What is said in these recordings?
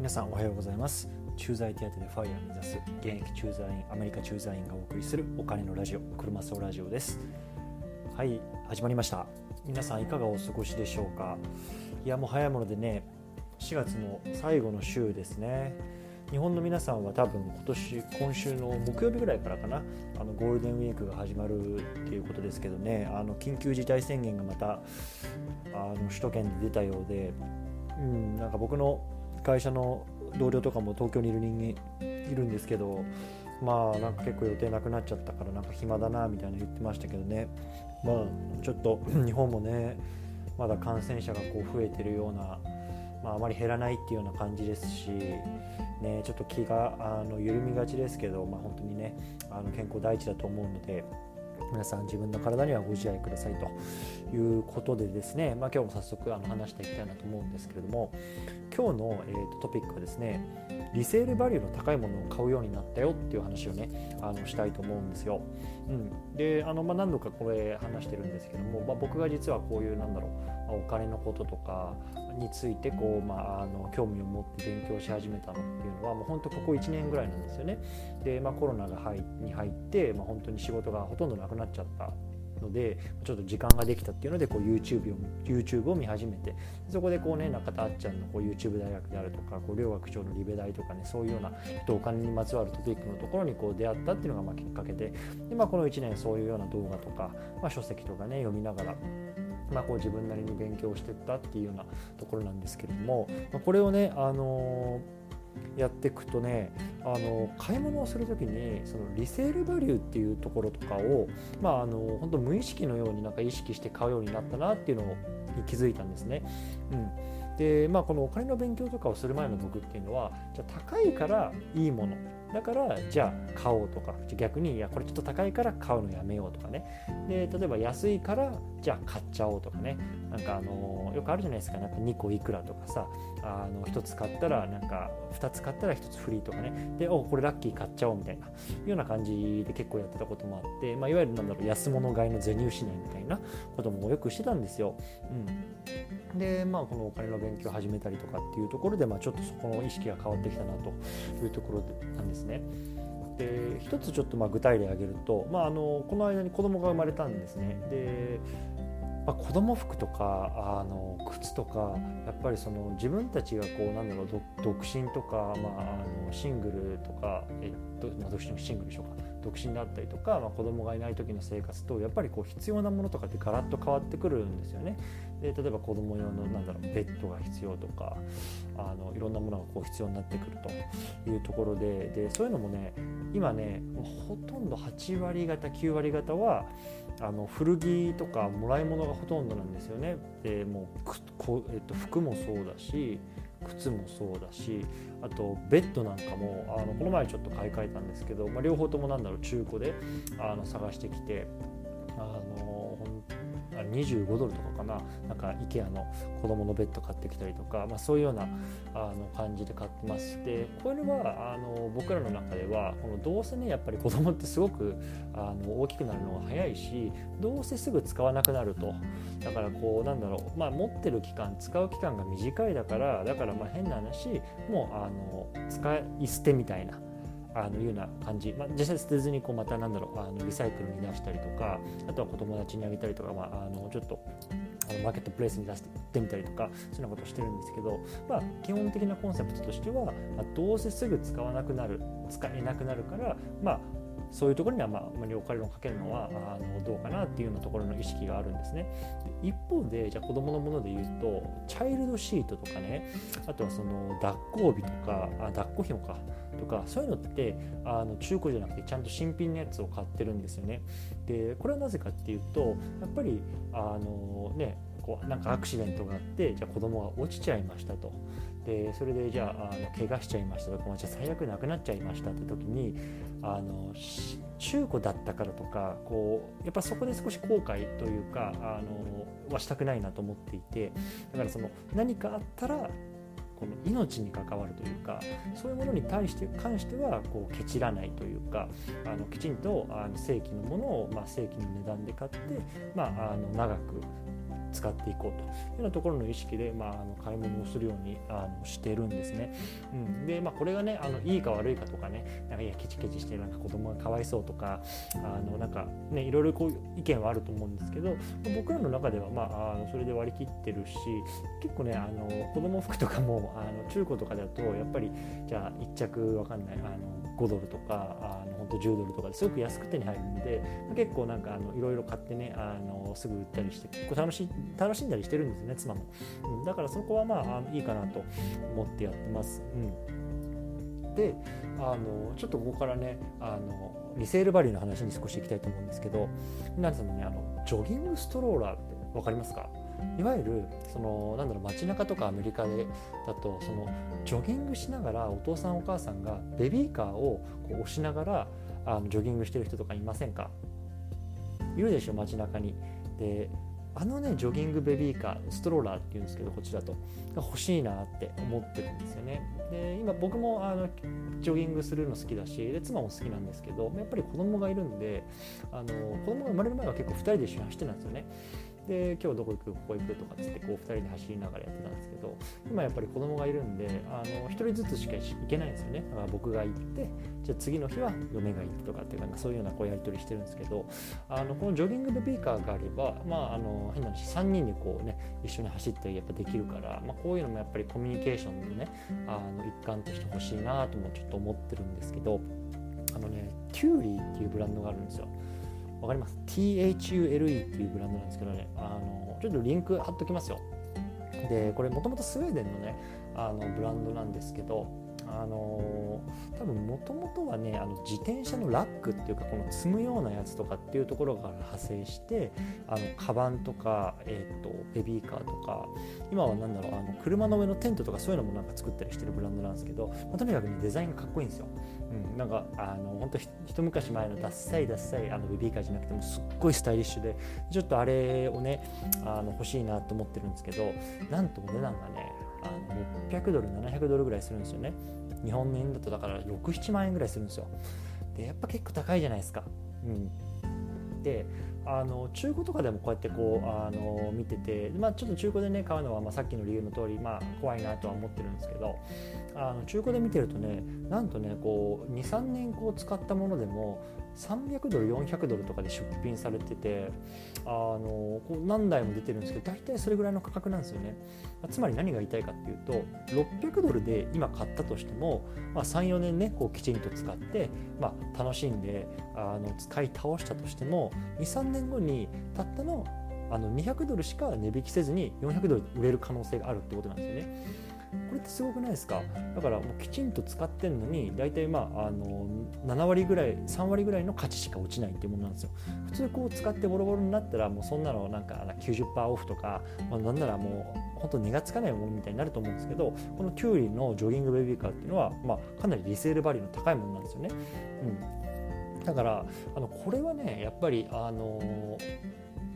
皆さんおはようございます。駐在手当でファイヤー目指す現役駐在員アメリカ駐在員がお送りするお金のラジオ車総ラジオです。はい始まりました。皆さんいかがお過ごしでしょうか？いやもう早いものでね4月の最後の週ですね。日本の皆さんは多分今年今週の木曜日ぐらいからかなあのゴールデンウィークが始まるっていうことですけどねあの緊急事態宣言がまたあの首都圏で出たようで、うん、なんか僕の会社の同僚とかも東京にいる人間いるんですけどまあなんか結構予定なくなっちゃったからなんか暇だなみたいな言ってましたけどね。まあちょっと 日本もねまだ感染者がこう増えてるような、まあ、あまり減らないっていうような感じですし、ね、ちょっと気があの緩みがちですけど、まあ、本当にねあの健康第一だと思うので皆さん自分の体にはご自愛くださいということでですね、まあ、今日も早速あの話していきたいなと思うんですけれども今日の、えーと、トピックはですねリセールバリューの高いものを買うようになったよっていう話をねあのしたいと思うんですよ。うん、であの、まあ、何度かこれ話してるんですけども、まあ、僕が実はこういうなんだろう、まあ、お金のこととかについてこう、まあ、あの興味を持って勉強し始めたのっていうのはもう本当ここ1年ぐらいなんですよね。で、まあ、コロナが入に入って、まあ、本当に仕事がほとんどなくなっちゃったのでちょっと時間ができたっていうのでこう YouTube を YouTube を見始めてそこでこうね中田あっちゃんのこう YouTube 大学であるとかこう両学長のリベ大とかねそういうようなお金にまつわるトピックのところにこう出会ったっていうのがまあきっかけでで、まあ、この1年そういうような動画とか、まあ、書籍とかね読みながらまあ、こう自分なりに勉強していったっていうようなところなんですけれども、まあ、これをね、あのーやっていくとねあの買い物をする時にそのリセールバリューっていうところとかをまああの本当無意識のようになんか意識して買うようになったなっていうのに気づいたんですね。うん、でまあこのお金の勉強とかをする前の僕っていうのはじゃあ高いからいいもの。だからじゃあ買おうとか。逆にいやこれちょっと高いから買うのやめようとかね。で例えば安いからじゃあ買っちゃおうとかね。なんかあのよくあるじゃないですか。なんか2個いくらとかさ。あの1つ買ったらなんか2つ買ったら1つフリーとかね。でおこれラッキー買っちゃおうみたいな。いうような感じで結構やってたこともあって、まあ、いわゆるなんだろう安物買いの銭失いみたいな。こともよくしてたんですよ。うん、でまあこのお金の勉強を始めたりとかっていうところで、まあ、ちょっとそこの意識が変わってきたなというところなんですね。で一つちょっとまあ具体例挙げると、まあ、あのこの間に子供が生まれたんですね。でまあ、子供服とかあの靴とかやっぱりその自分たちがこうなんだろう独身とか、まあ、あのシングルとか、えまあ、独身シングルでしょうか独身だったりとか、まあ、子供がいない時の生活とやっぱりこう必要なものとかってガラッと変わってくるんですよね。で例えば子供用のなんだろうベッドが必要とかあのいろんなものがこう必要になってくるというところででそういうのもね今ねほとんど8割方9割方はあの古着とかもらい物がほとんどなんですよね。でもうこ、えっと、服もそうだし靴もそうだしあとベッドなんかもあのこの前ちょっと買い替えたんですけど、まあ、両方ともなんだろう中古であの探してきてあ25ドルとかかな。なんか IKEA の子供のベッド買ってきたりとか、まあ、そういうようなあの感じで買ってましてこれはあの僕らの中ではこのどうせねやっぱり子供ってすごくあの大きくなるのが早いしどうせすぐ使わなくなると。だからこうなんだろう、まあ、持ってる期間使う期間が短いだからだからまあ変な話もうあの使い捨てみたいな。あのいうような感じ、まあ、実際捨てずにこうまたなんだろうあのリサイクルに出したりとかあとは子供たちにあげたりとか、まあ、あのちょっとあのマーケットプレイスに出して売ってみたりとかそういうようなことをしてるんですけど、まあ、基本的なコンセプトとしては、まあ、どうせすぐ使わなくなる使えなくなるから、まあ、そういうところには、まあ、あまりお金をかけるのはあのどうかなっていうようなところの意識があるんですね。一方でじゃあ子どものもので言うとチャイルドシートとかねあとはその抱っこ帯とかあ抱っこ紐かとかそういうのってあの中古じゃなくてちゃんと新品のやつを買ってるんですよね。でこれはなぜかっていうとやっぱりあのねこうなんかアクシデントがあってじゃあ子供が落ちちゃいましたと。でそれでじゃああの怪我しちゃいましたとかまあじゃあ最悪なくなっちゃいましたって時にあの中古だったからとかこうやっぱそこで少し後悔というかあのはしたくないなと思っていてだからその何かあったらこの命に関わるというかそういうものに対して関してはこうケチらないというかあのきちんとあの正規のものを、まあ、正規の値段で買って、まあ、あの長く使っていこうというようなところの意識で、まあ、あの買い物をするようにあのしてるんですね。うん、で、まあ、これがねあのいいか悪いかとかねなんかいやケチケチしてなんか子供がかわいそうとかあのなんかねいろいろこう意見はあると思うんですけど僕らの中では、まあ、あのそれで割り切ってるし結構ねあの子供服とかもあの中古とかだとやっぱりじゃあ1着わかんないあの5ドルとかあの本当10ドルとかですごく安く手に入るんで結構なんかあのいろいろ買ってねあのすぐ売ったりして結構楽し楽しんだりしてるんですね妻も、うん、だからそこはまああのいいかなと思ってやってます。うん。であのちょっとここからねあのリセールバリューの話に少しいきたいと思うんですけど皆さんのねあのジョギングストローラーって分かりますか？いわゆるそのなんだろう街中とかアメリカでだとそのジョギングしながらお父さんお母さんがベビーカーをこう押しながらあのジョギングしてる人とかいませんか？いるでしょ街中に。であのねジョギングベビーカーストローラーっていうんですけどこちらと。欲しいなって思ってるんですよね。で今僕もあのジョギングするの好きだしで妻も好きなんですけどやっぱり子供がいるんであの子供が生まれる前は結構2人で一緒に走ってたんですよね。で今日どこ行く？ここ行くとかっつってこう2人で走りながらやってたんですけど今やっぱり子供がいるんであの1人ずつしか行けないんですよね。だから僕が行ってじゃあ次の日は嫁が行くとかっていうかそういうようなこうやり取りしてるんですけどあのこのジョギングベビーカーがあればまああの変な話3人でこうね一緒に走ってやっぱできるから、まあ、こういうのもやっぱりコミュニケーションのねあの一環として欲しいなともちょっと思ってるんですけどあのねキュウリっていうブランドがあるんですよ。わかります ?THULE っていうブランドなんですけどね、あのちょっとリンク貼っときますよ。で、これもともとスウェーデンのね、あのブランドなんですけど、あの多分もともとはねあの自転車のラックっていうかこの積むようなやつとかっていうところから派生してあのカバンとか、えーと、ベビーカーとか今は何だろうあの車の上のテントとかそういうのもなんか作ったりしてるブランドなんですけど、まあ、とにかくねデザインがかっこいいんですよ。うん、なんかあの本当一昔前のダッサいダッサいあのベビーカーじゃなくてもすっごいスタイリッシュでちょっとあれをねあの欲しいなと思ってるんですけどなんとお値段がねあの600ドル700ドルぐらいするんですよね日本円だとだから67万円ぐらいするんですよ。でやっぱ結構高いじゃないですか。うん。であの中古とかでもこうやってこうあの見てて、まあ、ちょっと中古でね買うのは、まあ、さっきの理由の通り、まあ、怖いなとは思ってるんですけどあの中古で見てるとねなんとねこう23年こう使ったものでも300ドル400ドルとかで出品されててあのこう何台も出てるんですけど大体それぐらいの価格なんですよね、つまり何が言いたいかっていうと600ドルで今買ったとしても、まあ、34年ねこうきちんと使って、まあ、楽しんであの使い倒したとしても23年後にたったのあの200ドルしか値引きせずに400ドルで売れる可能性があるってことなんですよね。これってすごくないですか？だからもうきちんと使ってんのに大体まああの7割ぐらい3割ぐらいの価値しか落ちないっていうものなんですよ。普通こう使ってボロボロになったらもうそんなのなんか90%オフとか、まあ、なんならもう本当値がつかないものみたいになると思うんですけどこのキュウリのジョギングベビーカーっていうのは、まあ、かなりリセールバリューの高いものなんですよね。うん、だからあのこれはねやっぱりあの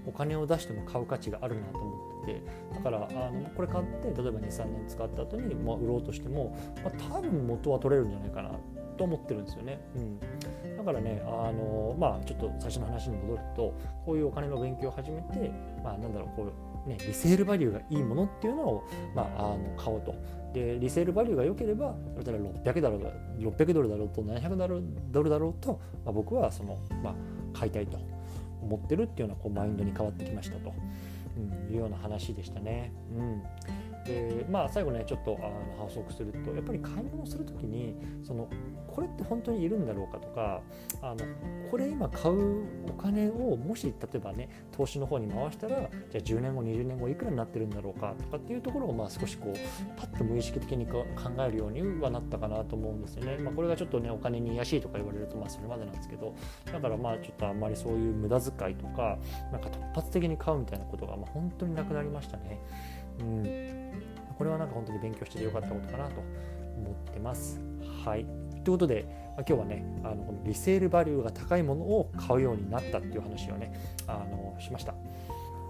お金を出しても買う価値があるなと思っててだからあのこれ買って例えば23年使った後にまあ売ろうとしても、まあ、多分元は取れるんじゃないかなと思ってるんですよね。うん、だからねあのまあちょっと最初の話に戻るとこういうお金の勉強を始めてまあなんだろうこうねリセールバリューがいいものっていうのをまああの買おうと。でリセールバリューが良ければ600だろう600ドルだろうと700ドルだろうと、まあ、僕はその、まあ、買いたいと持ってるっていうようなこうマインドに変わってきましたと、うん、いうような話でしたね。うんでまあ最後ねちょっとあの補足するとやっぱり買い物する時にそのこれって本当にいるんだろうかとかあのこれ今買うお金をもし例えばね投資の方に回したらじゃあ10年後20年後いくらになってるんだろうかとかっていうところをまあ少しこうパッと無意識的に考えるようにはなったかなと思うんですよね。まあ、これがちょっとねお金に癒しいとか言われるとまあそれまでなんですけどだからまあちょっとあんまりそういう無駄遣いとかなんか突発的に買うみたいなことがまあ本当になくなりましたね。うん、これはなんか本当に勉強しててよかったことかなと思ってます。はい。ということで、まあ、今日はね、あのこのリセールバリューが高いものを買うようになったっていう話をね、あのしました。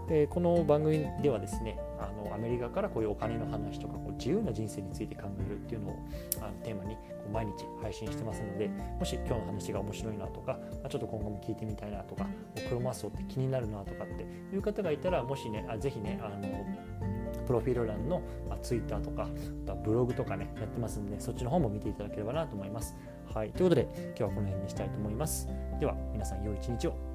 でこの番組ではですねあのアメリカからこういうお金の話とかこう自由な人生について考えるっていうのをあのテーマにこう毎日配信してますのでもし今日の話が面白いなとか、ま、ちょっと今後も聞いてみたいなとかクロマスオって気になるなとかっていう方がいたらもしねあぜひねあのプロフィール欄の、まあ、Twitter とかあとはブログとかねやってますんでそっちの方も見ていただければなと思います。はい、ということで今日はこの辺にしたいと思います。では皆さん良い一日を